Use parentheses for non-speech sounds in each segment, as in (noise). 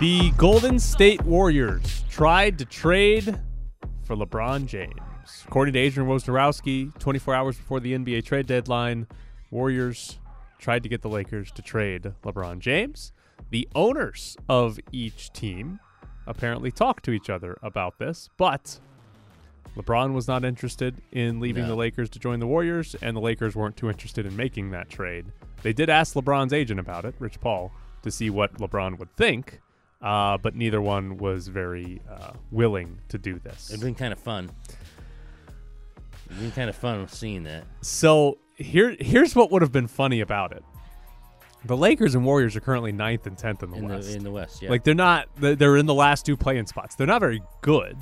The Golden State Warriors tried to trade for LeBron James. According to Adrian Wojnarowski, 24 hours before the NBA trade deadline, Warriors tried to get the Lakers to trade LeBron James. The owners of each team apparently talked to each other about this, but LeBron was not interested in leaving No. the Lakers to join the Warriors, and the Lakers weren't too interested in making that trade. They did ask LeBron's agent about it, Rich Paul, to see what LeBron would think, uh, but neither one was very uh, willing to do this. It'd been kind of fun. It'd been kind of fun seeing that. So here, here's what would have been funny about it. The Lakers and Warriors are currently ninth and tenth in the in West. the in the West. Yeah, Like they're not. they're- They're in the last two play-in spots. They're not very good,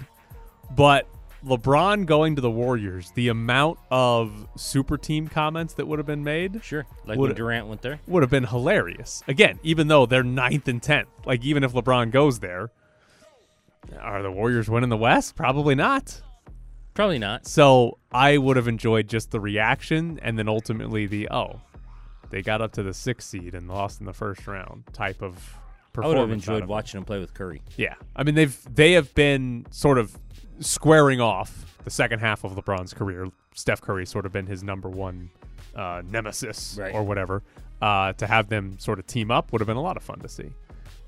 but LeBron going to the Warriors, the amount of super team comments that would have been made sure. Like when Durant went there. would have been hilarious. Again, even though they're ninth and tenth, like even if LeBron goes there, are the Warriors winning the West? Probably not. Probably not. So I would have enjoyed just the reaction and then ultimately the oh, they got up to the sixth seed and lost in the first round type of I would have enjoyed watching him play with Curry. Yeah, I mean they've they have been sort of squaring off the second half of LeBron's career. Steph Curry sort of been his number one uh, nemesis Right. or whatever. Uh, to have them sort of team up would have been a lot of fun to see.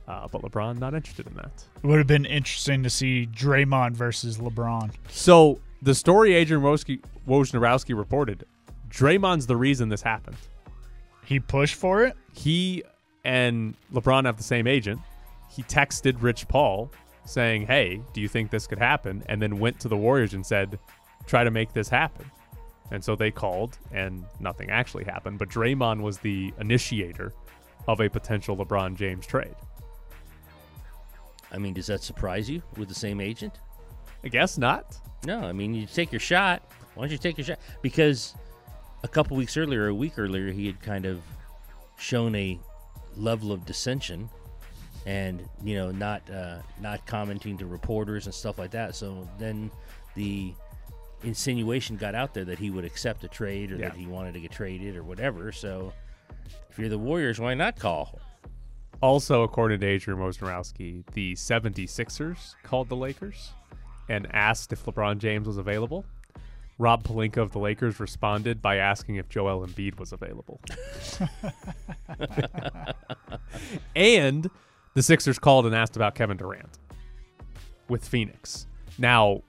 Uh, but LeBron not interested in that. It would have been interesting to see Draymond versus LeBron. So the story Adrian Wojnarowski, Wojnarowski reported, Draymond's the reason this happened. He pushed for it. He and LeBron have the same agent. He texted Rich Paul saying, "Hey, do you think this could happen?" And then went to the Warriors and said, "Try to make this happen." And so they called, and nothing actually happened. But Draymond was the initiator of a potential LeBron James trade. I mean, does that surprise you with the same agent? I guess not. No, I mean, you take your shot. Why don't you take your shot? Because a couple weeks earlier, a week earlier, he had kind of shown a level of dissension, and you know, not uh, not commenting to reporters and stuff like that. So then the insinuation got out there that he would accept a trade or Yeah. that he wanted to get traded or whatever. So if you're the Warriors, why not call? Also, according to Adrian Wojnarowski, the 76ers called the Lakers and asked if LeBron James was available. Rob Pelinka of the Lakers responded by asking if Joel Embiid was available. (laughs) and the Sixers called and asked about Kevin Durant with Phoenix. Now,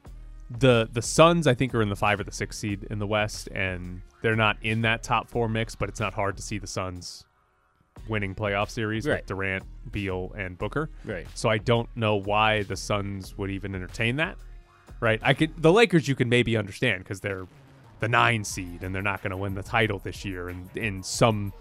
the the Suns I think are in the 5 or the 6 seed in the West and they're not in that top 4 mix, but it's not hard to see the Suns winning playoff series Right. with Durant, Beal, and Booker. Right. So I don't know why the Suns would even entertain that. Right? I could the Lakers you can maybe understand because they're the nine seed and they're not going to win the title this year, and in some,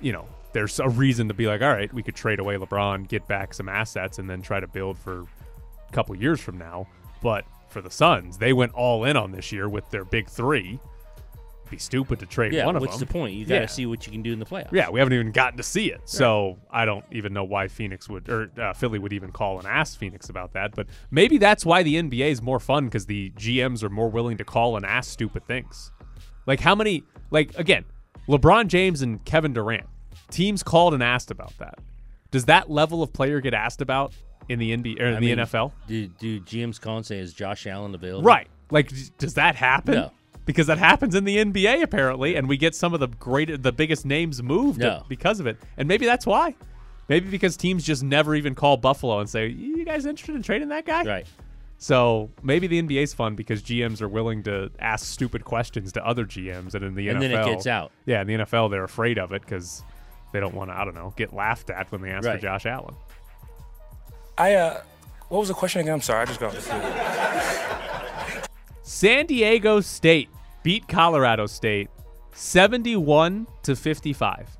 you know, there's a reason to be like, all right, we could trade away LeBron, get back some assets, and then try to build for a couple years from now. But for the Suns, they went all in on this year with their big three. Be stupid to trade Yeah, one of what's them. What's the point? You got to Yeah. see what you can do in the playoffs. Yeah, we haven't even gotten to see it, so I don't even know why Phoenix would or uh, Philly would even call and ask Phoenix about that. But maybe that's why the NBA is more fun because the GMs are more willing to call and ask stupid things. Like how many? Like again, LeBron James and Kevin Durant. Teams called and asked about that. Does that level of player get asked about in the NBA or in I the mean, NFL? Do, do GMs call and say, is Josh Allen available? Right. Like, does that happen? No. Because that happens in the NBA apparently, and we get some of the great, the biggest names moved No. because of it, and maybe that's why. Maybe because teams just never even call Buffalo and say, "You guys interested in trading that guy?" Right. So maybe the NBA's fun because GMs are willing to ask stupid questions to other GMs, and in the And NFL, then it gets out. Yeah, in the NFL, they're afraid of it because they don't want to, I don't know, get laughed at when they ask for Josh Allen. I uh, what was the question again? I'm sorry, I just got. (laughs) San Diego State beat Colorado State 71 to 55.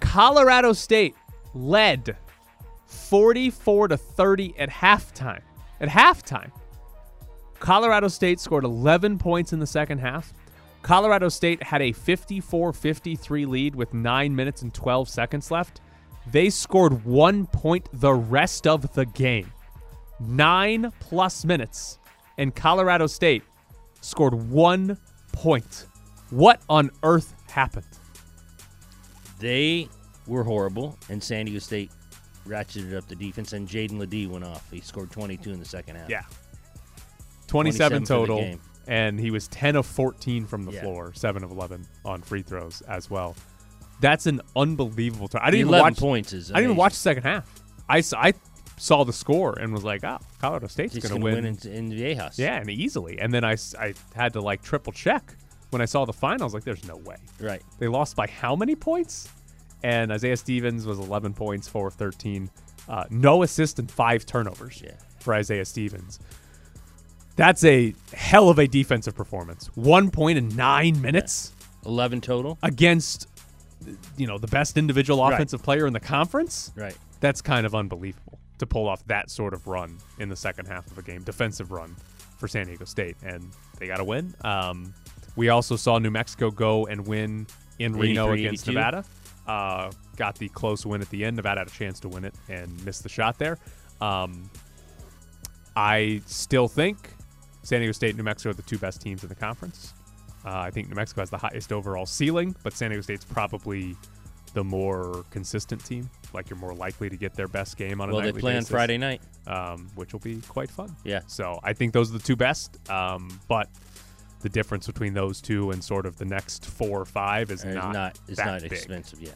Colorado State led 44 to 30 at halftime. At halftime, Colorado State scored 11 points in the second half. Colorado State had a 54 53 lead with 9 minutes and 12 seconds left. They scored one point the rest of the game. Nine plus minutes, and Colorado State scored one point. What on earth happened? They were horrible, and San Diego State ratcheted up the defense, and Jaedon LeDee went off. He scored 22 in the second half. Yeah. 27, 27 for the total. And he was 10 of 14 from the Yeah. floor, 7 of 11 on free throws as well. That's an unbelievable time. I didn't even 11 watch points is. I didn't even watch the second half. I saw the score and was like, oh, Colorado State's going to win. win in, in Viejas. yeah, and easily. And then I, I had to like triple check when I saw the finals. I was like, there's no way. Right. They lost by how many points? And Isaiah Stevens was 11 points, 4 of 13. Uh, no assist and five turnovers Yeah. for Isaiah Stevens. That's a hell of a defensive performance. One point in nine minutes 11 total. against, you know, the best individual Right. offensive player in the conference. Right. That's kind of unbelievable to pull off that sort of run in the second half of a game, defensive run for San Diego State, and they got to win. Um, we also saw New Mexico go and win in Reno against 82. Nevada. Uh, got the close win at the end. Nevada had a chance to win it and missed the shot there. Um, I still think San Diego State and New Mexico are the two best teams in the conference. Uh, I think New Mexico has the highest overall ceiling, but San Diego State's probably the more consistent team. Like you're more likely to get their best game on a Well, they nightly play on Friday night. um, which will be quite fun. Yeah. So I think those are the two best. Um, but the difference between those two and sort of the next four or five is Is not not, it's that not big. expensive. Yeah.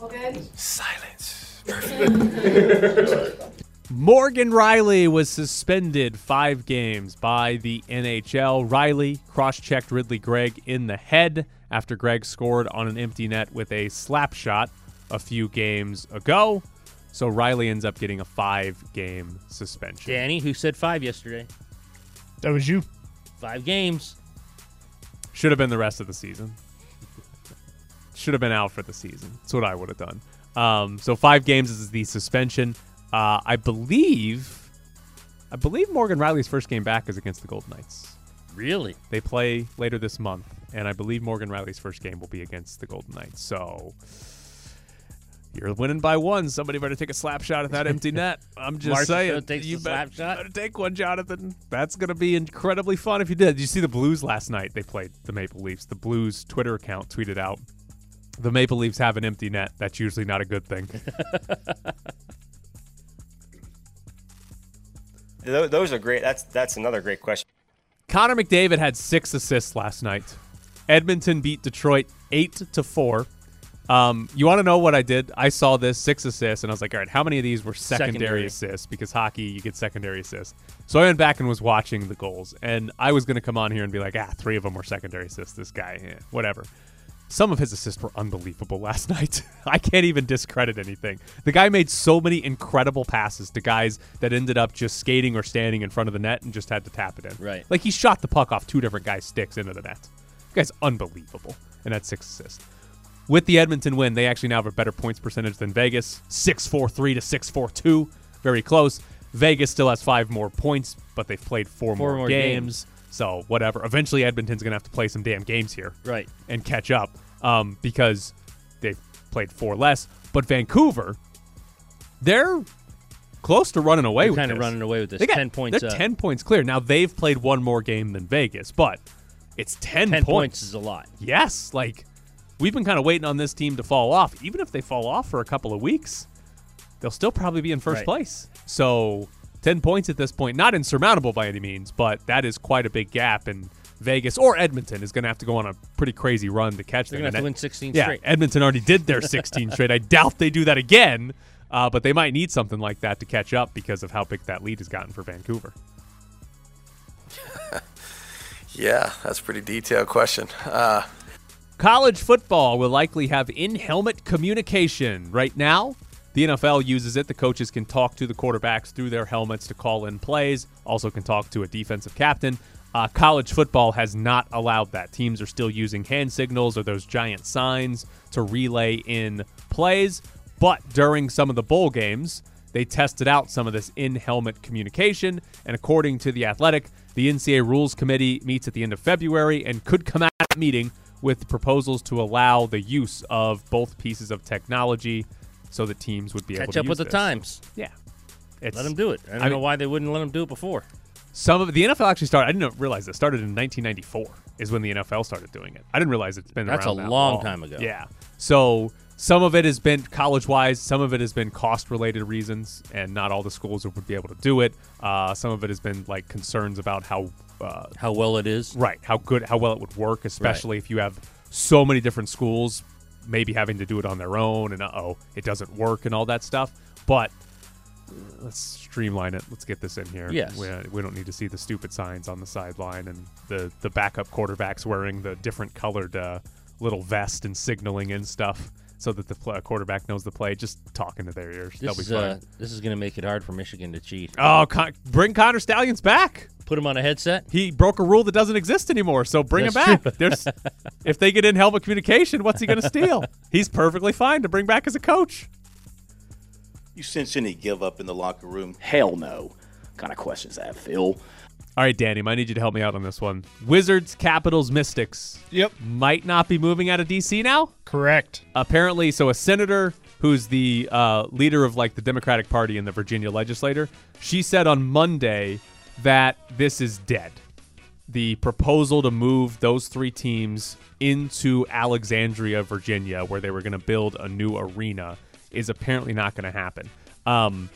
All good? Silence. (laughs) (laughs) Morgan Rielly was suspended five games by the NHL. Rielly cross checked Ridly Greig in the head after Gregg scored on an empty net with a slap shot a few games ago. So Rielly ends up getting a five game suspension. Danny, who said five yesterday? That was you. Five games. Should have been the rest of the season. Should have been out for the season. That's what I would have done. Um, so five games is the suspension. Uh, I believe, I believe Morgan Rielly's first game back is against the Golden Knights. Really? They play later this month, and I believe Morgan Rielly's first game will be against the Golden Knights. So you're winning by one. Somebody better take a slap shot at that empty (laughs) net. I'm just Marchessault saying. you the bet- slap shot? better take one, Jonathan. That's going to be incredibly fun if you did. Did you see the Blues last night? They played the Maple Leafs. The Blues Twitter account tweeted out the Maple Leafs have an empty net. That's usually not a good thing. (laughs) Tho- Those are great. That's that's another great question. Connor McDavid had six assists last night. Edmonton beat Detroit eight to four. Um, you want to know what I did? I saw this six assists, and I was like, all right, how many of these were secondary, Secondary. assists? Because hockey, you get secondary assists. So I went back and was watching the goals, and I was going to come on here and be like, ah, three of them were secondary assists. This guy, eh, whatever. Some of his assists were unbelievable last (laughs) night. I can't even discredit anything. The guy made so many incredible passes to guys that ended up just skating or standing in front of the net and just had to tap it in. Right. Like he shot the puck off two different guys' sticks into the net. The guy's unbelievable. And that's six assists. With the Edmonton win, they actually now have a better points percentage than Vegas. 6-4-3 to 6-4-2. Very close. Vegas still has five more points, but they've played four, Four more, more games. So whatever. Eventually Edmonton's gonna have to play some damn games here Right. and catch up um, because they've played four less. But Vancouver, they're close to running away They're with kind of running away with this. They got, ten points. They're up. ten points clear. Now they've played one more game than Vegas, but it's ten points. points is a lot. Yes, like we've been kind of waiting on this team to fall off. Even if they fall off for a couple of weeks, they'll still probably be in first Right. place. So ten points at this point, not insurmountable by any means, but that is quite a big gap. And Vegas or Edmonton is going to have to go on a pretty crazy run to catch They're them. gonna have to win Ed- 16 yeah, straight. Edmonton already did their (laughs) 16 straight. I doubt they do that again, uh, but they might need something like that to catch up because of how big that lead has gotten for Vancouver. (laughs) Yeah, that's a pretty detailed question. Uh, College football will likely have in helmet communication. Right now, the NFL uses it. The coaches can talk to the quarterbacks through their helmets to call in plays, also can talk to a defensive captain. Uh, college football has not allowed that. Teams are still using hand signals or those giant signs to relay in plays. But during some of the bowl games, they tested out some of this in helmet communication. And according to The Athletic, the NCAA Rules Committee meets at the end of February and could come out of that meeting with proposals to allow the use of both pieces of technology so that teams would be able Catch to up use with the this. times. Yeah. It's, Let them do it. I don't I know mean- why they wouldn't let them do it before. Some of the NFL actually started. I didn't realize it started in 1994 is when the NFL started doing it. I didn't realize it's been That's around a that long time ago. Yeah. So some of it has been college wise, some of it has been cost related reasons, and not all the schools would be able to do it. Uh, some of it has been like concerns about how uh, How well it is. right how good how well it would work, especially if you have so many different schools maybe having to do it on their own, and uh oh, it doesn't work and all that stuff. But uh, let's streamline it. Let's get this in here. Yes. we, we don't need to see the stupid signs on the sideline and the the backup quarterbacks wearing the different colored uh, little vest and signaling and stuff. So that the pl- quarterback knows the play, just talking to their ears. This be is, fine. uh, this is going to make it hard for Michigan to cheat. oh, Con- bring Connor Stalions back. Put him on a headset. he broke a rule that doesn't exist anymore. So bring That's him back. There's, (laughs) if they get in helmet communication, what's he going to steal? He's perfectly fine to bring back as a coach. You sense any give up in the locker room? Hell no. What kind of questions that, Phil? All right, Danny, I need you to help me out on this one. Wizards, Capitals, Mystics Yep. might not be moving out of DC now. Correct. Apparently, so a senator who's the uh, leader of like the Democratic Party in the Virginia legislature, she said on Monday that this is dead. The proposal to move those three teams into Alexandria, Virginia, where they were going to build a new arena, is apparently not going to happen. Um,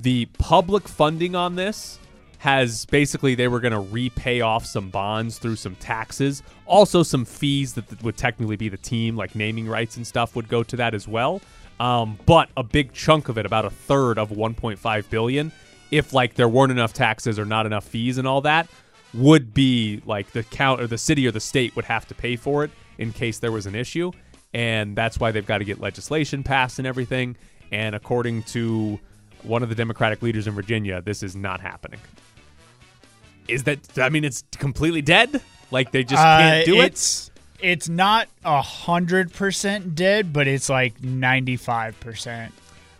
the public funding on this has basically they were going to repay off some bonds through some taxes also some fees that would technically be the team like naming rights and stuff would go to that as well um, but a big chunk of it about a third of 1.5 billion if like there weren't enough taxes or not enough fees and all that would be like the count or the city or the state would have to pay for it in case there was an issue and that's why they've got to get legislation passed and everything and according to one of the Democratic leaders in Virginia, this is not happening. Is that? I mean, it's completely dead. Like they just can't Uh, do it. it's, It's not a hundred percent dead, but it's like ninety five percent.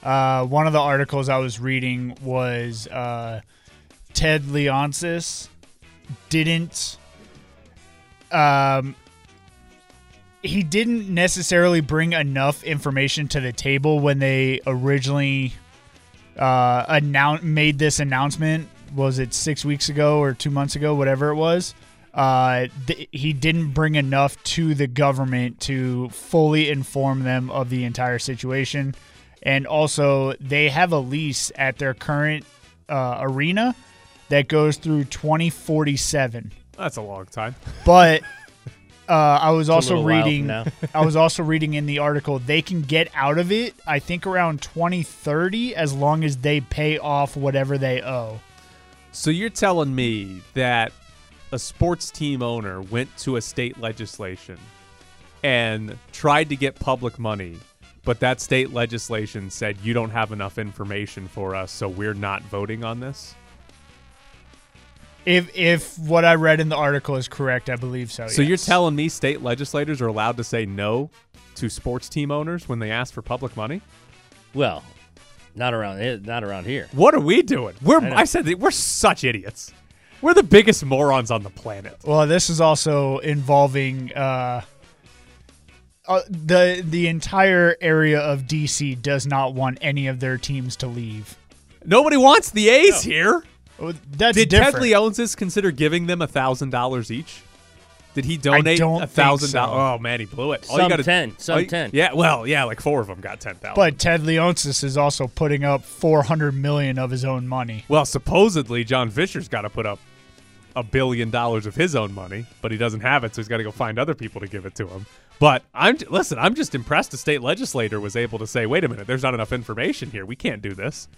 Uh, one of the articles I was reading was uh, Ted Leonsis didn't. Um, he didn't necessarily bring enough information to the table when they originally uh, made this announcement. Was it six weeks ago or two months ago, whatever it was? Uh, th- he didn't bring enough to the government to fully inform them of the entire situation. And also, they have a lease at their current uh, arena that goes through 2047. That's a long time. But (laughs) uh, I was also little while from reading. now. (laughs) I was also reading in the article they can get out of it. I think around 2030, as long as they pay off whatever they owe. So you're telling me that a sports team owner went to a state legislation and tried to get public money, but that state legislation said you don't have enough information for us, so we're not voting on this? If if what I read in the article is correct, I believe so. So you're telling me state legislators are allowed to say no to sports team owners when they ask for public money? Well, not around here. Not around here. What are we doing? We're I. I, said we're such idiots. We're the biggest morons on the planet. Well, this is also involving uh, uh, the the entire area of DC does not want any of their teams to leave. Nobody wants the A's here. Oh, That's Did different. Ted Leonsis consider giving them a thousand dollars each? Did he donate a thousand dollars? Oh man, he blew it. Some gotta- 10, some you- 10. Yeah, well, yeah, like four of them got ten thousand. But Ted Leonsis is also putting up 400 million of his own money. well, supposedly John Fisher's got to put up a billion dollars of his own money, but he doesn't have it, so he's got to go find other people to give it to him. But I'm listen. I'm just impressed a state legislator was able to say, "Wait a minute, there's not enough information here. We can't do this."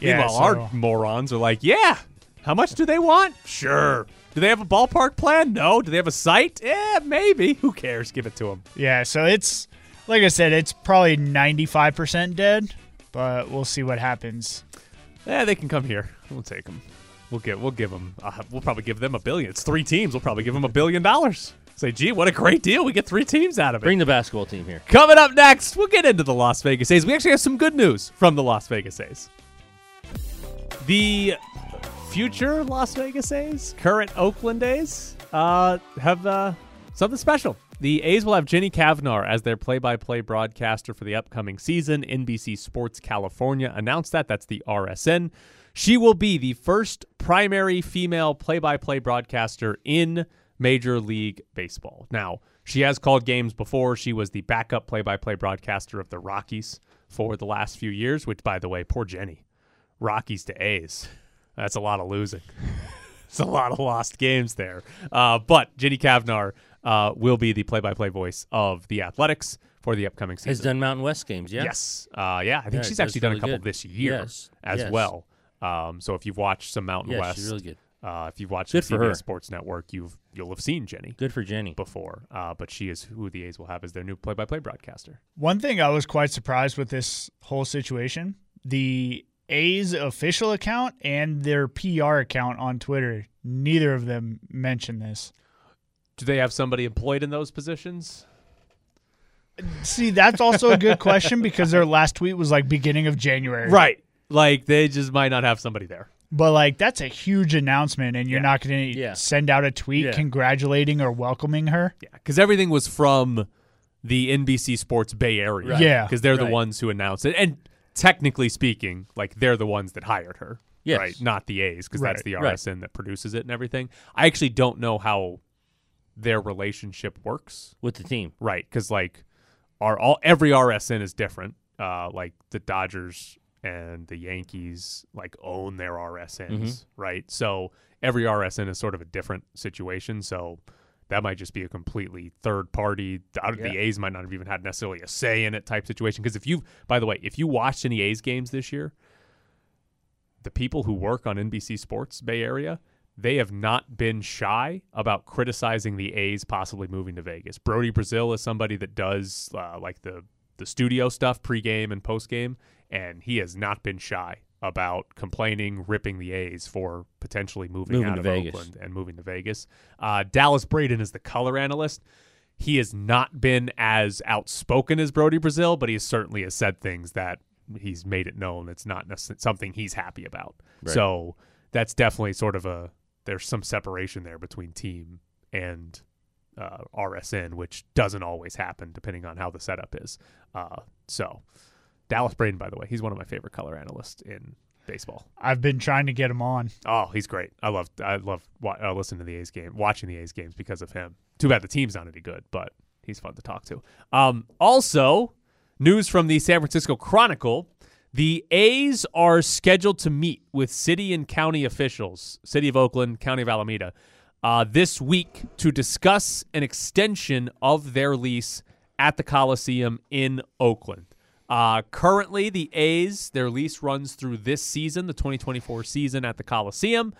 Yeah, Meanwhile, so- our morons are like, "Yeah, how much do they want? Sure. Do they have a ballpark plan? No. Do they have a site? Eh, maybe. Who cares? Give it to them." Yeah, so it's like I said, it's probably 95% dead, but we'll see what happens. Yeah, they can come here. We'll take them. We'll give. We'll give them. Uh, we'll probably give them a billion. It's three teams. We'll probably give them a billion dollars. Say, gee, what a great deal. We get three teams out of it. Bring the basketball team here. Coming up next, we'll get into the Las Vegas A's. We actually have some good news from the Las Vegas A's. The future Las Vegas A's, current Oakland A's, uh, have uh, something special. The A's will have Jenny Cavnar as their play-by-play broadcaster for the upcoming season. NBC Sports California announced that. That's the RSN. She will be the first primary female play-by-play broadcaster in Major League Baseball. Now, she has called games before. She was the backup play by play broadcaster of the Rockies for the last few years, which, by the way, poor Jenny. Rockies to A's. That's a lot of losing. (laughs) it's a lot of lost games there. Uh, but Jenny Cavnar uh, will be the play by play voice of the Athletics for the upcoming season. Has done Mountain West games, yeah. Yes. Uh, yeah, I think Yeah, she's actually done a couple good. this year Yes, as yes. well. Um, so if you've watched some Mountain Yeah, West, she's really good. Uh, if you've watched Good some for CBS her. Sports Network, you've you'll have seen Jenny Good for Jenny. before. Uh, but she is who the A's will have as their new play-by-play broadcaster. One thing I was quite surprised with this whole situation the A's official account and their PR account on Twitter, neither of them mention this. Do they have somebody employed in those positions? See, that's also a good question because their last tweet was like beginning of January. Right. Like they just might not have somebody there. But like that's a huge announcement and you're not going to Yeah. send out a tweet Yeah. congratulating or welcoming her. Yeah, because everything was from the NBC Sports Bay Area. Right. Yeah. because they're the ones who announced it, and technically speaking, like they're the ones that hired her. Yes. Right, not the A's, because that's Right. the Right. RSN that produces it and everything. I actually don't know how their relationship works. with the team. Right, because like are all every RSN is different. Uh, like the Dodgers and the Yankees like own their RSNs, right? So every RSN is sort of a different situation. So that might just be a completely third party. Out The A's might not have even had necessarily a say in it type situation. Because if you, by the way, if you watched any A's games this year, the people who work on NBC Sports Bay Area, they have not been shy about criticizing the A's possibly moving to Vegas. Brodie Brazil is somebody that does uh, like the the studio stuff pregame and postgame, and he has not been shy about complaining, ripping the A's for potentially moving, Moving out of Vegas. Oakland and moving to Vegas. Uh, Dallas Braden is the color analyst. He has not been as outspoken as Brodie Brazil, but he certainly has said things that he's made it known it's not something he's happy about. Right. So that's definitely sort of a there's some separation there between team and uh, RSN, which doesn't always happen depending on how the setup is. Uh, so Dallas Braden, by the way, he's one of my favorite color analysts in baseball. I've been trying to get him on. Oh, he's great. I love I love wa- uh, listening to the A's game, watching the A's games because of him. Too bad the team's not any good, but he's fun to talk to. Um, also, news from the San Francisco Chronicle: the A's are scheduled to meet with city and county officials, City of Oakland, County of Alameda, uh, this week to discuss an extension of their lease at the Coliseum in Oakland. Uh, currently, the A's, their lease runs through this season, the 2024 season at the Coliseum,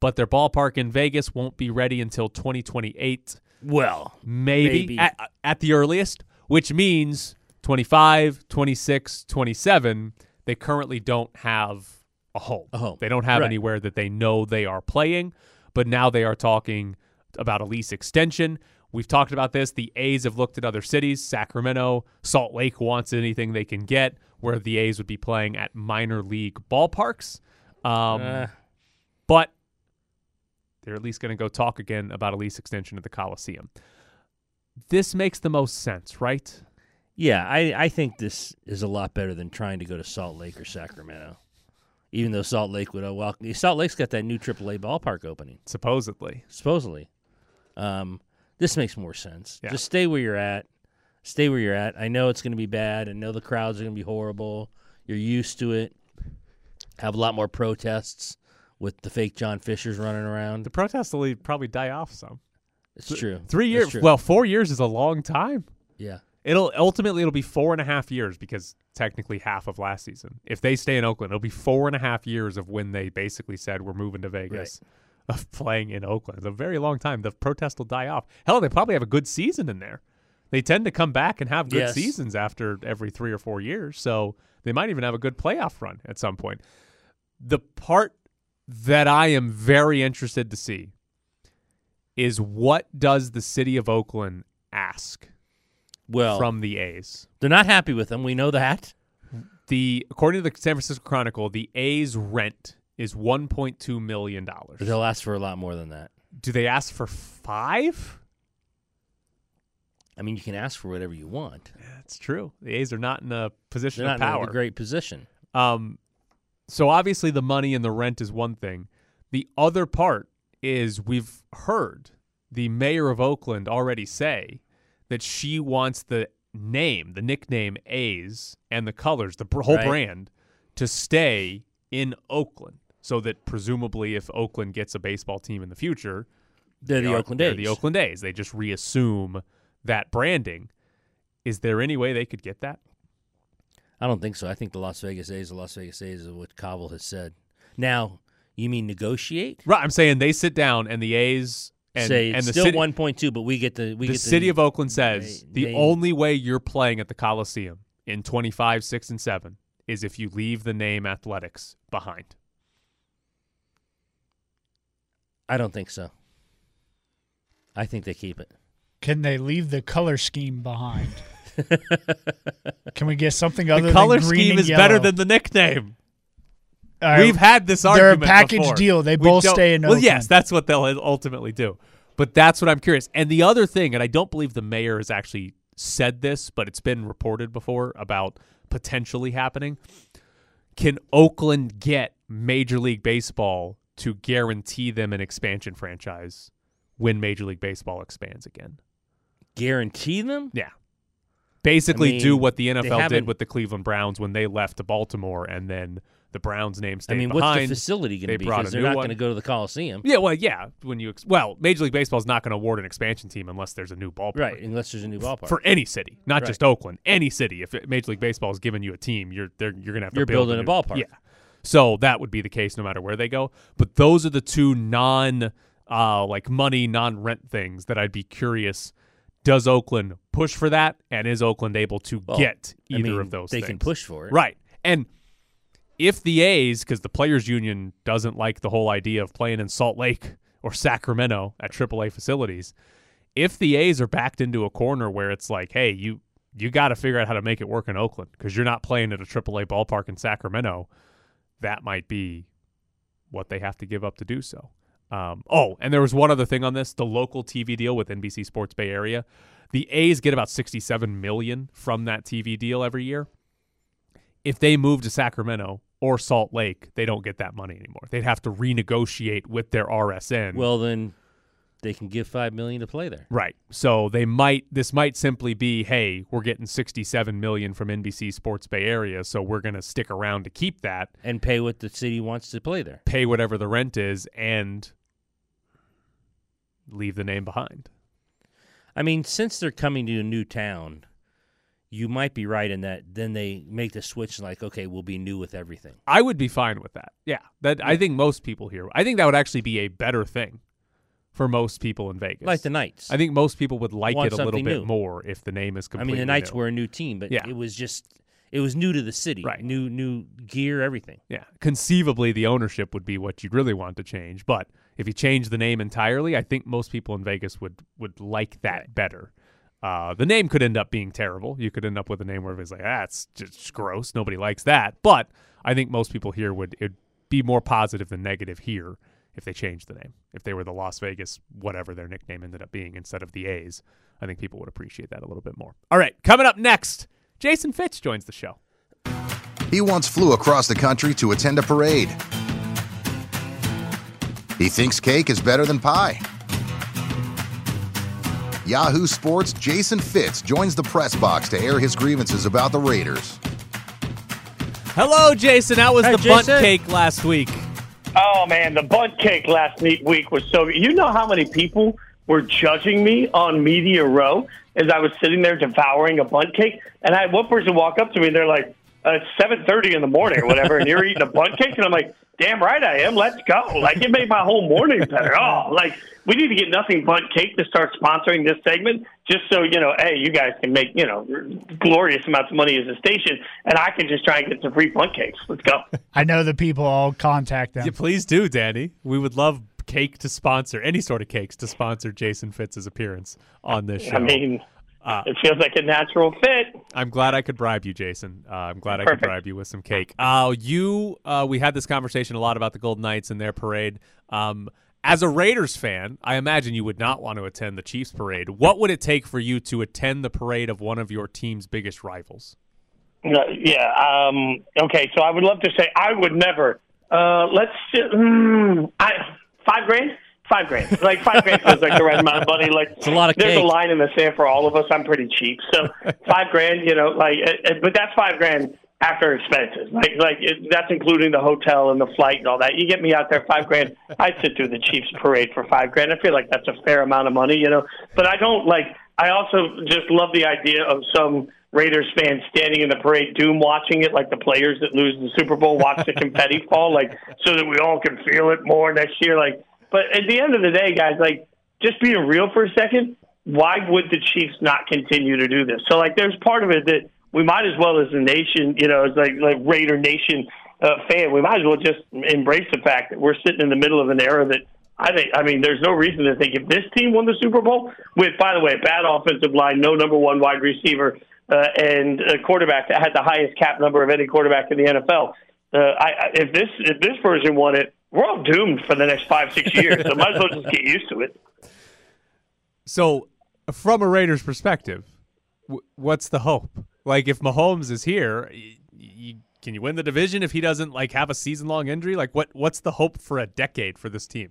but their ballpark in Vegas won't be ready until 2028, Well, maybe, Maybe. At, at the earliest, which means 25, 26, 27, they currently don't have a home. A home. They don't have Right. anywhere that they know they are playing, but now they are talking about a lease extension. We've talked about this. The A's have looked at other cities. Sacramento, Salt Lake wants anything they can get, where the A's would be playing at minor league ballparks. Um, Uh. but they're at least going to go talk again about a lease extension at the Coliseum. This makes the most sense, right? yeah, I, I think this is a lot better than trying to go to Salt Lake or Sacramento. Even though Salt Lake would uh, welcome Salt Lake's got that new AAA ballpark opening, Supposedly. supposedly. Um, this makes more sense. Yeah. Just stay where you're at. Stay where you're at. I know it's going to be bad. I know the crowds are going to be horrible. You're used to it. Have a lot more protests with the fake John Fishers running around. The protests will probably die off some. It's true. Three years. true. Well, four years is a long time. yeah. It'll ultimately it'll be four and a half years because technically half of last season. If they stay in Oakland, it'll be four and a half years of when they basically said we're moving to Vegas, of (laughs) playing in Oakland. It's a very long time. The protest will die off. Hell, they probably have a good season in there. They tend to come back and have good Yes. seasons after every three or four years. So they might even have a good playoff run at some point. The part that I am very interested to see is what does the city of Oakland ask Well, from the A's? they're not happy with them. We know that. The according to the San Francisco Chronicle, the A's rent is 1.2 million dollars. They'll ask for a lot more than that. Do they ask for 5? I mean, you can ask for whatever you want. That's true. The A's are not in a position They're of not power. in a great position. Um, so obviously the money and the rent is one thing. The other part is we've heard the mayor of Oakland already say that she wants the name, the nickname A's, and the colors, the whole Right. brand, to stay in Oakland. So that presumably, if Oakland gets a baseball team in the future, They're they the are- Oakland they're A's. the Oakland A's. They just reassume that branding. Is there any way they could get that? I don't think so. I think the Las Vegas A's, the Las Vegas A's, is what Kaval has said. Now, you mean negotiate? Right. I'm saying they sit down and the A's and, Say and it's the still city, 1.2, but we get the we the get city of Oakland says na- the only way you're playing at the Coliseum in 25, 6, and 7 is if you leave the name athletics behind. I don't think so. I think they keep it. Can they leave the color scheme behind? (laughs) Can we get something other than the color than green scheme and is better than the nickname. All right, We've had this argument. they're a package before. deal. They We both stay in Well, yes, that's what they'll ultimately do. But that's what I'm curious. And the other thing, and I don't believe the mayor has actually said this, but it's been reported before about potentially happening. Can Oakland get Major League Baseball to guarantee them an expansion franchise when Major League Baseball expands again? Guarantee them? Yeah. Basically, I do what the NFL did with the Cleveland Browns when they left to Baltimore, and then the Browns name stayed I mean, behind. what's the facility going to be? Because a they're not going to go to the Coliseum, Yeah, well, yeah. When you ex- well, Major League Baseball is not going to award an expansion team unless there's a new ballpark, right? Unless there's a new ballpark. For any city, not Right. just Oakland, any city. If Major League Baseball is giving you a team, you're they're, you're going to have to You're build building a new- ballpark. Yeah, so that would be the case no matter where they go. But those are the two non uh, like money non rent things that I'd be curious. Does Oakland push for that, and is Oakland able to Well, get I either mean, of those? They things? can push for it, Right. And if the A's, because the players' union doesn't like the whole idea of playing in Salt Lake or Sacramento at AAA facilities, if the A's are backed into a corner where it's like, hey, you you got to figure out how to make it work in Oakland because you're not playing at a AAA ballpark in Sacramento, that might be what they have to give up to do so. Um, oh, and there was one other thing on this: the local TV deal with NBC Sports Bay Area. The A's get about 67 million from that TV deal every year if they move to Sacramento or Salt Lake, they don't get that money anymore. They'd have to renegotiate with their RSN. Well, then they can give five million to play there. right. So they might this might simply be, hey, we're getting 67 million from NBC Sports Bay Area, so we're going to stick around to keep that, and pay what the city wants to play there. pay whatever the rent is and leave the name behind. I mean, since they're coming to a new town, you might be right in that. Then they make the switch, like, okay, we'll be new with everything. I would be fine with that. Yeah. That I think most people here. I think that would actually be a better thing for most people in Vegas. Like the Knights. I think most people would like Want it a little bit new. more if the name is completely. I completely mean, the Knights new. were a new team, but Yeah. it was just it was new to the city. Right. New new gear, everything. Yeah, conceivably the ownership would be what you'd really want to change, but if you change the name entirely, I think most people in Vegas would would like that better. Uh, the name could end up being terrible. You could end up with a name where it's like, ah, it's just gross. Nobody likes that. But I think most people here would it'd be more positive than negative here if they changed the name. If they were the Las Vegas, whatever their nickname ended up being, instead of the A's, I think people would appreciate that a little bit more. All right, coming up next, Jason Fitz joins the show. He once flew across the country to attend a parade. He thinks cake is better than pie. Yahoo Sports' Jason Fitz joins the press box to air his grievances about the Raiders. Hello, Jason. How was Hi, the bundt cake last week? Oh man, the bundt cake last week was so. You know how many people were judging me on Media Row as I was sitting there devouring a bundt cake, and I had one person walk up to me and they're like, uh, "It's seven thirty in the morning or whatever, and you're eating a bundt cake," and I'm like, "Damn right I am. Let's go!" Like it made my whole morning better. Oh, like we need to get nothing Bundt cake to start sponsoring this segment, just so you know, hey, you guys can make you know glorious amounts of money as a station, and I can just try and get some free bundt cakes. Let's go. (laughs) I know the people. I'll contact them. Yeah, please do, Danny. We would love cake to sponsor any sort of cakes to sponsor Jason Fitz's appearance on this show. I mean, Uh, it feels like a natural fit. I'm glad I could bribe you, Jason. Uh, I'm glad I could bribe you with some cake. Uh, you, uh, we had this conversation a lot about the Golden Knights and their parade. Um, as a Raiders fan, I imagine you would not want to attend the Chiefs parade. What would it take for you to attend the parade of one of your team's biggest rivals? Uh, yeah. Um, okay. So I would love to say I would never. Uh, let's. Mm, I five grand. Five grand. Like five grand feels like the right amount of money. Like It's a lot of there's cake. a line in the sand for all of us. I'm pretty cheap, so (laughs) five grand. You know, like, uh, uh, but that's five grand after expenses. Like, like it, that's including the hotel and the flight and all that. You get me out there five grand. I sit through the Chiefs parade for five grand. I feel like that's a fair amount of money. You know, but I don't like. I also just love the idea of some Raiders fans standing in the parade, doom watching it, like the players that lose the Super Bowl watch the (laughs) confetti fall, like so that we all can feel it more next year. Like, but at the end of the day, guys, like just being real for a second, why would the Chiefs not continue to do this? So, like, there's part of it that we might as well, as a nation, you know, as like like Raider Nation uh, fan, we might as well just embrace the fact that we're sitting in the middle of an era that I think. I mean, there's no reason to think if this team won the Super Bowl with, by the way, a bad offensive line, no number one wide receiver, uh, and a quarterback that had the highest cap number of any quarterback in the NFL. Uh, I, if this if this version won it, we're all doomed for the next five six years. So might as well just get used to it. So, from a Raiders perspective, w- what's the hope? Like, if Mahomes is here, y- y- can you win the division if he doesn't like have a season long injury? Like, what what's the hope for a decade for this team?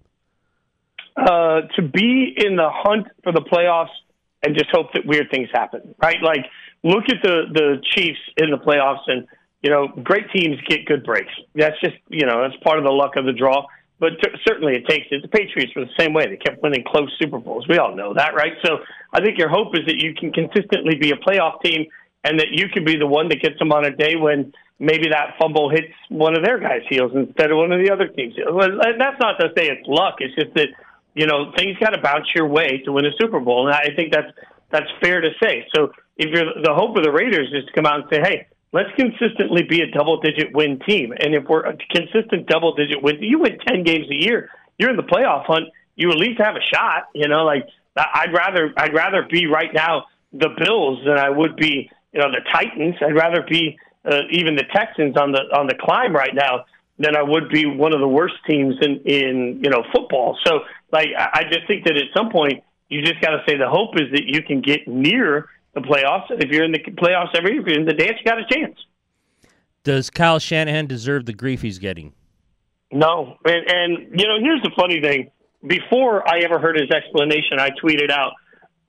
uh, to be in the hunt for the playoffs and just hope that weird things happen, right? Like, look at the the Chiefs in the playoffs, and you know, great teams get good breaks. That's just you know that's part of the luck of the draw. But t- certainly it takes it. The Patriots were the same way; they kept winning close Super Bowls. We all know that, right? So I think your hope is that you can consistently be a playoff team, and that you can be the one that gets them on a day when maybe that fumble hits one of their guys' heels instead of one of the other teams'. And that's not to say it's luck. It's just that you know things got to bounce your way to win a Super Bowl, and I think that's that's fair to say. So if you're the hope of the Raiders is to come out and say, hey. Let's consistently be a double-digit win team, and if we're a consistent double-digit win, you win ten games a year. You're in the playoff hunt. You at least have a shot. You know, like I'd rather I'd rather be right now the Bills than I would be you know the Titans. I'd rather be uh, even the Texans on the on the climb right now than I would be one of the worst teams in in you know football. So like I just think that at some point you just got to say the hope is that you can get near the playoffs. If you're in the playoffs every year, if you're in the dance, you got a chance. Does Kyle Shanahan deserve the grief he's getting? No, and, and you know, here's the funny thing. Before I ever heard his explanation, I tweeted out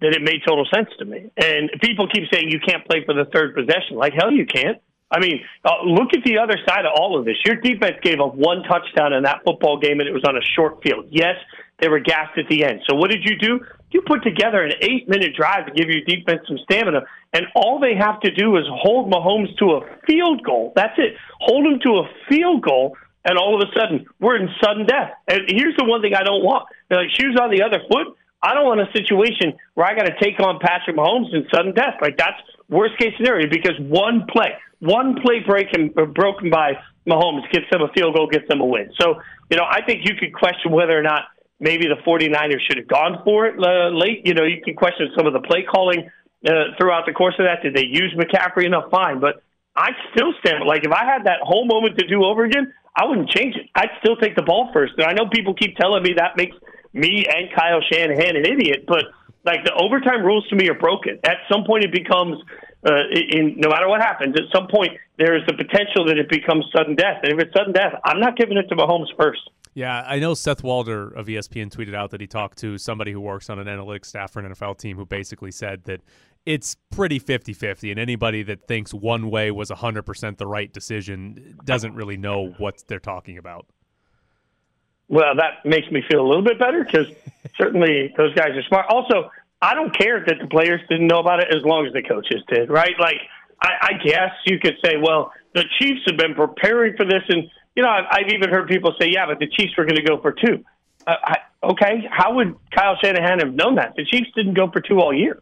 that it made total sense to me. And people keep saying you can't play for the third possession. Like hell, you can't. I mean, uh, look at the other side of all of this. Your defense gave up one touchdown in that football game, and it was on a short field. Yes, they were gassed at the end. So what did you do? You put together an eight-minute drive to give your defense some stamina, and all they have to do is hold Mahomes to a field goal. That's it. Hold him to a field goal, and all of a sudden we're in sudden death. And here's the one thing I don't want: They're like shoes on the other foot. I don't want a situation where I got to take on Patrick Mahomes in sudden death. Like that's worst case scenario because one play, one play breaking or broken by Mahomes gets them a field goal, gets them a win. So you know, I think you could question whether or not maybe the 49ers should have gone for it uh, late. You know, you can question some of the play calling uh, throughout the course of that. Did they use McCaffrey enough? Fine, but I still stand like if I had that whole moment to do over again, I wouldn't change it. I'd still take the ball first. And I know people keep telling me that makes me and Kyle Shanahan an idiot, but like the overtime rules to me are broken. At some point, it becomes uh, in no matter what happens. At some point, there is the potential that it becomes sudden death. And if it's sudden death, I'm not giving it to Mahomes first. Yeah, I know Seth Walder of ESPN tweeted out that he talked to somebody who works on an analytics staff for an NFL team who basically said that it's pretty 50-50 and anybody that thinks one way was 100% the right decision doesn't really know what they're talking about. Well, that makes me feel a little bit better because (laughs) certainly those guys are smart. Also, I don't care that the players didn't know about it as long as the coaches did, right? Like, I, I guess you could say, well, the Chiefs have been preparing for this, and you know, I've, even heard people say, yeah, but the Chiefs were going to go for two. Uh, I, okay, how would Kyle Shanahan have known that? The Chiefs didn't go for two all year.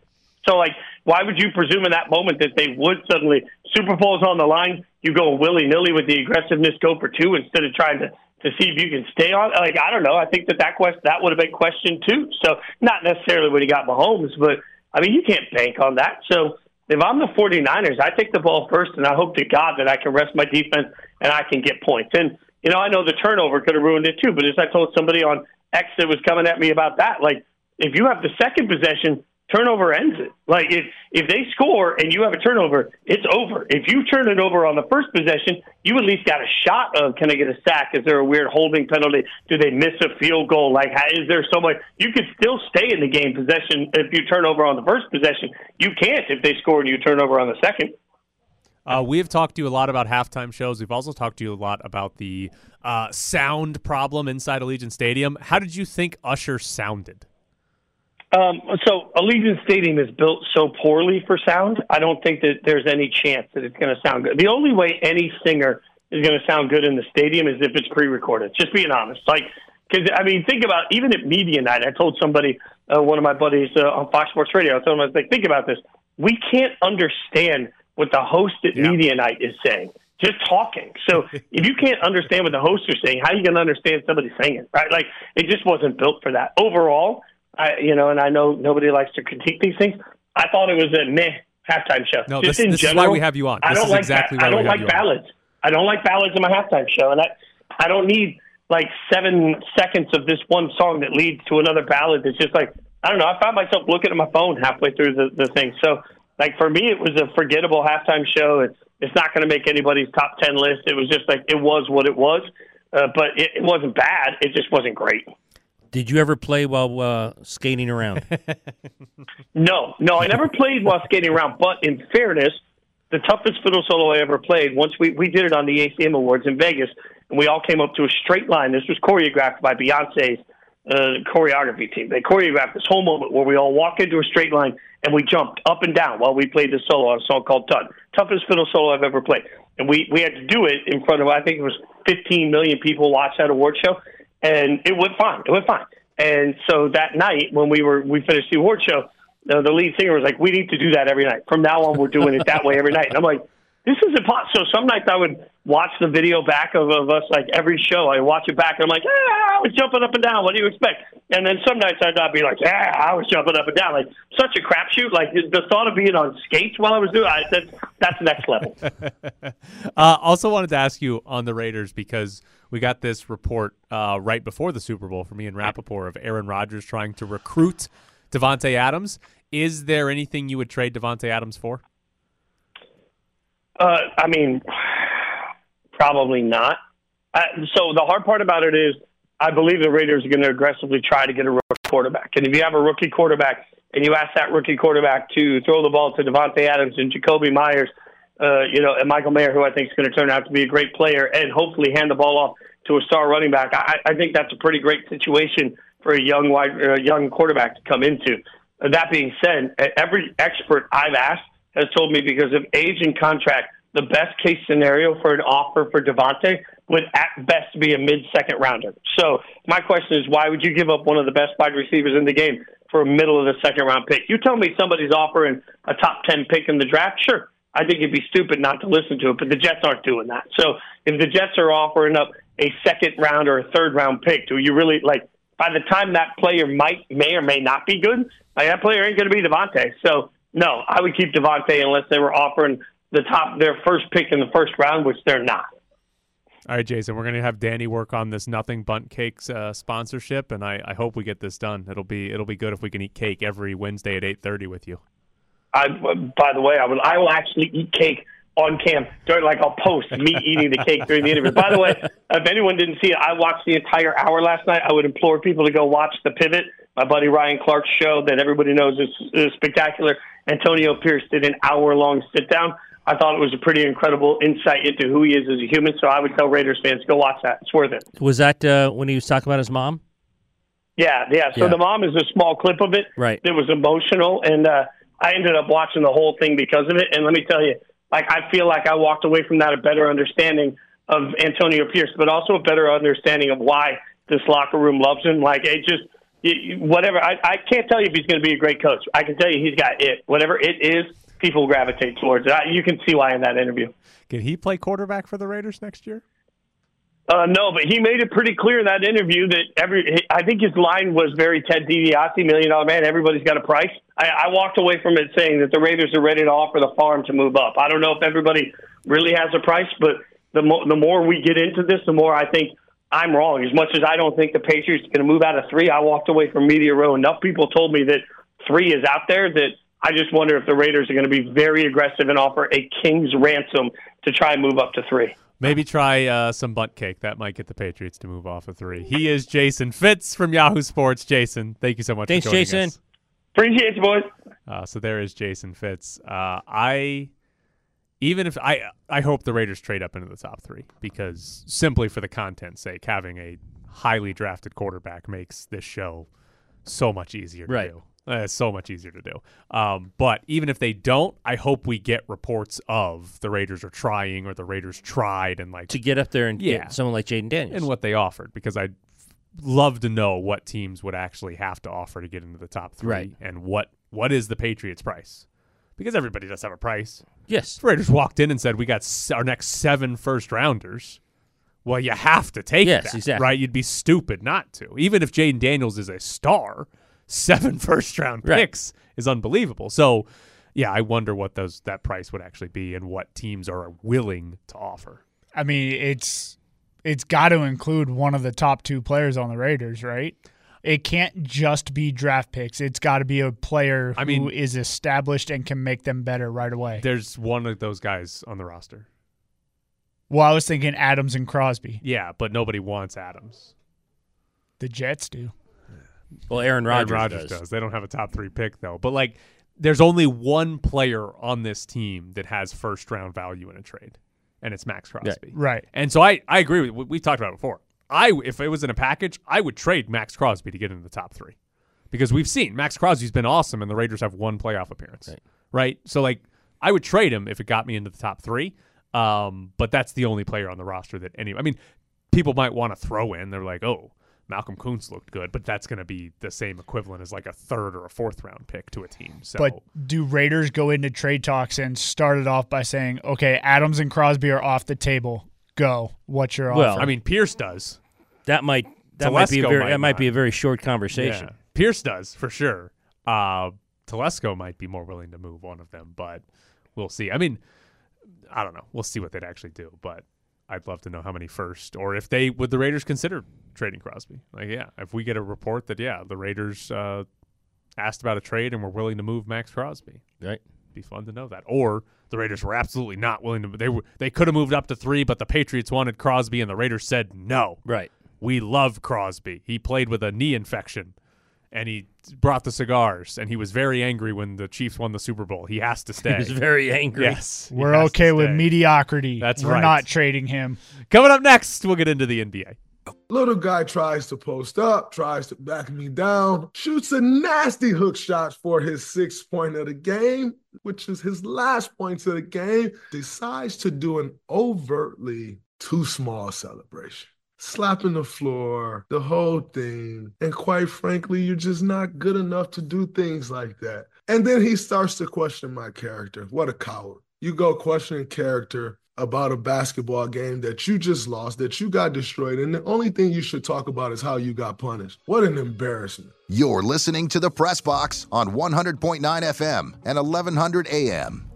So, like, why would you presume in that moment that they would suddenly Super Bowl's on the line? You go willy nilly with the aggressiveness, go for two instead of trying to to see if you can stay on. Like, I don't know. I think that that quest that would have been questioned too. So, not necessarily when he got Mahomes, but I mean, you can't bank on that. So, if I'm the 49ers, I take the ball first, and I hope to God that I can rest my defense and I can get points. And you know, I know the turnover could have ruined it too. But as I told somebody on X that was coming at me about that, like if you have the second possession, turnover ends it. Like if if they score and you have a turnover, it's over. If you turn it over on the first possession, you at least got a shot of can I get a sack? Is there a weird holding penalty? Do they miss a field goal? Like how, is there so much? You could still stay in the game possession if you turn over on the first possession. You can't if they score and you turn over on the second. Uh, we have talked to you a lot about halftime shows. We've also talked to you a lot about the uh, sound problem inside Allegiant Stadium. How did you think Usher sounded? Um, so Allegiant Stadium is built so poorly for sound. I don't think that there's any chance that it's going to sound good. The only way any singer is going to sound good in the stadium is if it's pre-recorded. Just being honest, like because I mean, think about even at media night. I told somebody, uh, one of my buddies uh, on Fox Sports Radio. I told him I was like, think about this. We can't understand what the host at yeah. media night is saying. Just talking. So (laughs) if you can't understand what the hosts are saying, how are you going to understand somebody singing? Right? Like it just wasn't built for that. Overall, I, you know, and I know nobody likes to critique these things. I thought it was a meh halftime show. No, Just this, in this general, is why we have you on. This I don't is like exactly I don't like ballads. I don't like ballads in my halftime show, and I I don't need like seven seconds of this one song that leads to another ballad. That's just like I don't know. I found myself looking at my phone halfway through the the thing. So like for me, it was a forgettable halftime show. It's it's not going to make anybody's top ten list. It was just like it was what it was, uh, but it, it wasn't bad. It just wasn't great. Did you ever play while uh, skating around? (laughs) no, no, I never played while skating around. But in fairness, the toughest fiddle solo I ever played. Once we we did it on the ACM Awards in Vegas, and we all came up to a straight line. This was choreographed by Beyonce's uh, choreography team. They choreographed this whole moment where we all walk into a straight line and we jumped up and down while we played this solo on a song called "Done." Toughest fiddle solo I've ever played, and we we had to do it in front of I think it was 15 million people watched that award show, and it went fine. It went fine. And so that night when we were we finished the award show, the, the lead singer was like, "We need to do that every night. From now on, we're doing it that way every night." And I'm like, "This is impossible." So some nights I would watch the video back of, of us like every show. I watch it back and I'm like, "Ah, I was jumping up and down. What do you expect?" And then some nights I'd not be like, "Yeah, I was jumping up and down." Like such a crapshoot. Like the thought of being on skates while I was doing it, that's that's next level. (laughs) uh, also wanted to ask you on the Raiders because we got this report uh, right before the Super Bowl from Ian Rapoport of Aaron Rodgers trying to recruit Davante Adams. Is there anything you would trade Davante Adams for? Uh, I mean, probably not. Uh, so the hard part about it is, I believe the Raiders are going to aggressively try to get a rookie quarterback. And if you have a rookie quarterback and you ask that rookie quarterback to throw the ball to Davante Adams and Jakobi Meyers, uh, you know, and Michael Mayer, who I think is going to turn out to be a great player, and hopefully hand the ball off to a star running back. I, I think that's a pretty great situation for a young wide, uh, young quarterback to come into. That being said, every expert I've asked has told me because of age and contract, the best case scenario for an offer for Davante would at best be a mid-second rounder. So my question is, why would you give up one of the best wide receivers in the game for a middle of the second round pick? You tell me somebody's offering a top ten pick in the draft, sure. I think it'd be stupid not to listen to it, but the Jets aren't doing that. So if the Jets are offering up a second round or a third round pick, do you really like? By the time that player might may or may not be good, like that player ain't going to be Davante. So no, I would keep Davante unless they were offering the top their first pick in the first round, which they're not. All right, Jason, we're going to have Danny work on this Nothing Bundt Cakes uh, sponsorship, and I, I hope we get this done. It'll be it'll be good if we can eat cake every Wednesday at eight thirty with you. I, by the way, I will I will actually eat cake on cam during like I'll post me (laughs) eating the cake during the interview. By the way, if anyone didn't see it, I watched the entire hour last night. I would implore people to go watch the pivot. My buddy Ryan Clark's show that everybody knows is, is spectacular. Antonio Pierce did an hour long sit down. I thought it was a pretty incredible insight into who he is as a human. So I would tell Raiders fans go watch that. It's worth it. Was that uh, when he was talking about his mom? Yeah, yeah. So Yeah. the mom is a small clip of it. Right. It was emotional, and uh, I ended up watching the whole thing because of it. And let me tell you, like I feel like I walked away from that a better understanding of Antonio Pierce, but also a better understanding of why this locker room loves him. Like it just whatever. I, I can't tell you if he's going to be a great coach. I can tell you he's got it. Whatever it is, people gravitate towards it. You can see why in that interview. Can he play quarterback for the Raiders next year? Uh, no, but he made it pretty clear in that interview that every. I think his line was very Ted DiBiase, million dollar man. Everybody's got a price. I, I walked away from it saying that the Raiders are ready to offer the farm to move up. I don't know if everybody really has a price, but the mo- the more we get into this, the more I think I'm wrong. As much as I don't think the Patriots are going to move out of three, I walked away from Media Row. Enough people told me that three is out there that I just wonder if the Raiders are going to be very aggressive and offer a king's ransom to try and move up to three. Maybe try uh, some Bundt cake. That might get the Patriots to move off of three. He is Jason Fitz from Yahoo Sports. Jason, thank you so much Thanks, for joining Jason. us. Appreciate you, boys. Uh, so there is Jason Fitz. Uh, I even if I I hope the Raiders trade up into the top three because simply for the content's sake, having a highly drafted quarterback makes this show so much easier to Right. do. Uh, it's so much easier to do. Um, but even if they don't, I hope we get reports of the Raiders are trying or the Raiders tried and like to get up there and Yeah. get someone like Jayden Daniels. and what they offered because I'd love to know what teams would actually have to offer to get into the top three Right. and what what is the Patriots' price because everybody does have a price. yes. The Raiders walked in and said we got s- our next seven first rounders. Well, you have to take Yes, that, exactly. right? You'd be stupid not to. Even if Jayden Daniels is a star, seven (laughs) first round Right. picks is unbelievable. So, yeah, I wonder what those that price would actually be and what teams are willing to offer. I mean, it's it's got to include one of the top two players on the Raiders, right? It can't just be draft picks. It's got to be a player I mean- is established and can make them better right away. There's one of those guys on the roster. Well, I was thinking Adams and Crosby. Yeah, but nobody wants Adams. The Jets do. Well, Aaron Rodgers, Aaron Rodgers does. does. They don't have a top three pick though. But like, there's only one player on this team that has first round value in a trade, and it's Maxx Crosby. Right. And so I I agree with we we've talked about it before. I if it was in a package, I would trade Maxx Crosby to get into the top three, because we've seen Maxx Crosby's been awesome, and the Raiders have one playoff appearance. Right. Right. So like, I would trade him if it got me into the top three. Um, but that's the only player on the roster that any. I mean, people might want to throw in. They're like, oh. Malcolm Koonce looked good, but that's going to be the same equivalent as like a third or a fourth round pick to a team. So But do Raiders go into trade talks and start it off by saying, "Okay, Adams and Crosby are off the table. Go. What's your Well, offer?" I mean, Pierce does. That might that might be a very might that might not. be a very short conversation. Yeah. Pierce does for sure. Uh, Telesco might be more willing to move one of them, but we'll see. I mean, I don't know. We'll see what they'd actually do, but I'd love to know how many first, or if they would the Raiders consider trading Crosby. Like, yeah, if we get a report that yeah, the Raiders uh, asked about a trade and were willing to move Maxx Crosby, Right. be fun to know that. Or the Raiders were absolutely not willing to. They were they could have moved up to three, but the Patriots wanted Crosby, and the Raiders said no. Right. We love Crosby. He played with a knee infection and he brought the cigars and he was very angry when the Chiefs won the Super Bowl. He has to stay. (laughs) He was very angry. yes. We're okay with mediocrity. That's We're right. not trading him. Coming up next, we'll get into the NBA. Little guy tries to post up, tries to back me down, shoots a nasty hook shot for his sixth point of the game, which is his last points of the game, decides to do an overtly too small celebration. Slapping the floor, the whole thing. And quite frankly, you're just not good enough to do things like that. And then he starts to question my character. What a coward. You go questioning character about a basketball game that you just lost, that you got destroyed, and the only thing you should talk about is how you got punished. What an embarrassment. You're listening to the Press Box on 100.9 FM and 1100 AM.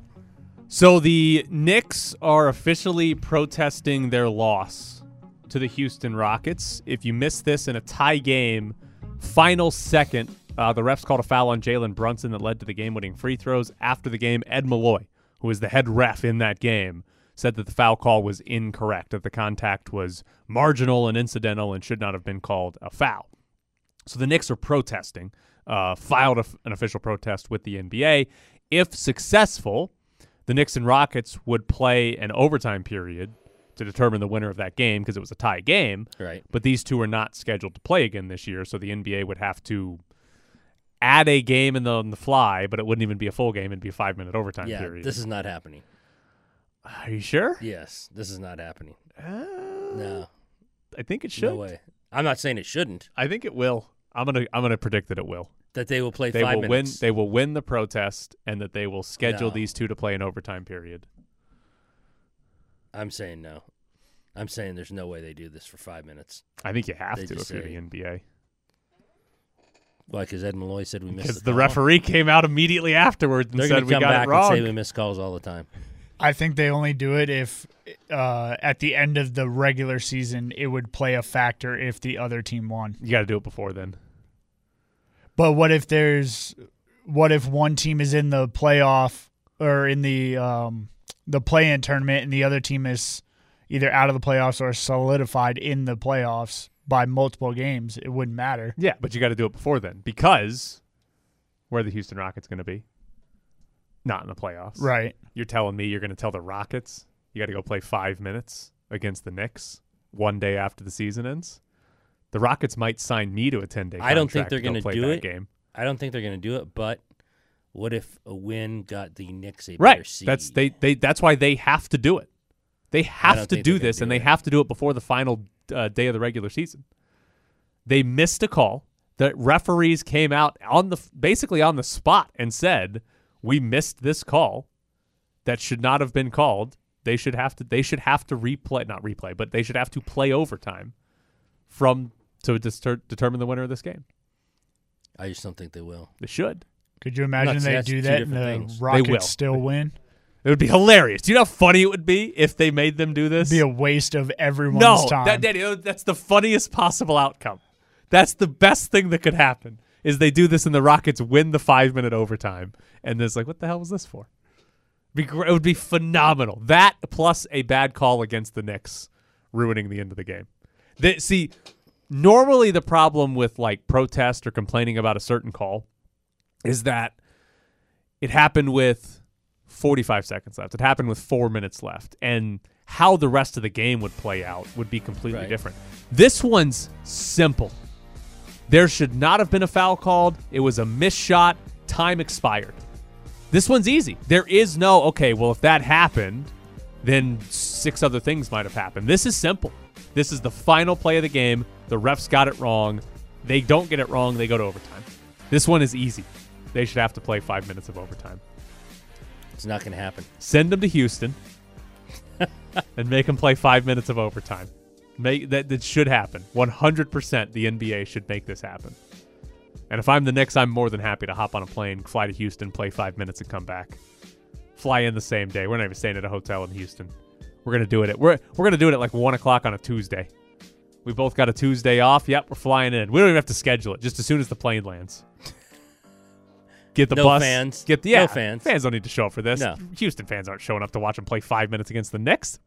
So the Knicks are officially protesting their loss to the Houston Rockets. If you missed this in a tie game, final second, uh, the refs called a foul on Jalen Brunson that led to the game-winning free throws. After the game, Ed Malloy, who was the head ref in that game, said that the foul call was incorrect, that the contact was marginal and incidental and should not have been called a foul. So the Knicks are protesting, uh, filed an official protest with the NBA. If successful, the Knicks and Rockets would play an overtime period to determine the winner of that game because it was a tie game. Right. But these two are not scheduled to play again this year, so the NBA would have to add a game in the, on the fly, but it wouldn't even be a full game; it'd be a five minute overtime Yeah. period. This is not happening. are you sure? Yes. This is not happening. Uh, No. I think it should. No way. I'm not saying it shouldn't. I think it will. I'm gonna I'm gonna predict that it will. That they will play They five will minutes. win. They will win the protest, and that they will schedule No. these two to play an overtime period. I'm saying no. I'm saying there's no way they do this for five minutes. I think you have They to if just you're the NBA. Why? Because Ed Malloy said we missed Because the, the call? referee came out immediately afterwards and They're said gonna we come got back it wrong. and say we miss calls all the time. I think they only do it if uh, at the end of the regular season it would play a factor if the other team won. you got to do it before then. But what if there's what if one team is in the playoff or in the um, the play-in tournament and the other team is either out of the playoffs or solidified in the playoffs by multiple games? It wouldn't matter. Yeah, but you got to do it before then because where are the Houston Rockets going to be? Not in the playoffs. Right. You're telling me you're going to tell the Rockets you got to go play five minutes against the Knicks one day after the season ends? The Rockets might sign me to a 10 day I don't think they're going to do that it. game. I don't think they're going to do it. But what if a win got the Knicks a better Right. That's they, they that's why they have to do it. They have to do this do and they have to do it before the final uh, day of the regular season. They missed a call. The referees came out on the basically on the spot and said, "We missed this call that should not have been called. They should have to they should have to replay not replay, but they should have to play overtime from to distur- determine the winner of this game. I just don't think they will. They should. Could you imagine Nuts, they do that and the things. Rockets still win? It would be hilarious. Do you know how funny it would be if they made them do this? It'd be a waste of everyone's no, time. that, that- that's the funniest possible outcome. That's the best thing that could happen. Is they do this and the Rockets win the five minute overtime, and it's like, what the hell was this for? Be gr- it would be phenomenal. That plus a bad call against the Knicks, ruining the end of the game. They, see, normally the problem with like protest or complaining about a certain call is that it happened with 45 seconds left. It happened with four minutes left. And how the rest of the game would play out would be completely Right. different. This one's simple. There should not have been a foul called. It was a missed shot. Time expired. This one's easy. There is no, okay, well, if that happened, then six other things might have happened. This is simple. This is the final play of the game. The refs got it wrong. They don't get it wrong. They go to overtime. This one is easy. They should have to play five minutes of overtime. It's not going to happen. Send them to Houston (laughs) and make them play five minutes of overtime. Make that that should happen. One hundred percent, the NBA should make this happen. And if I'm the Knicks, I'm more than happy to hop on a plane, fly to Houston, play five minutes, and come back. Fly in the same day. We're not even staying at a hotel in Houston. We're gonna do it at we're we're gonna do it at like one o'clock on a Tuesday. We both got a Tuesday off. Yep, we're flying in. We don't even have to schedule it. Just as soon as the plane lands. Get the No bus. fans. Get the No fans. Fans don't need to show up for this. No. Houston fans aren't showing up to watch them play five minutes against the Knicks.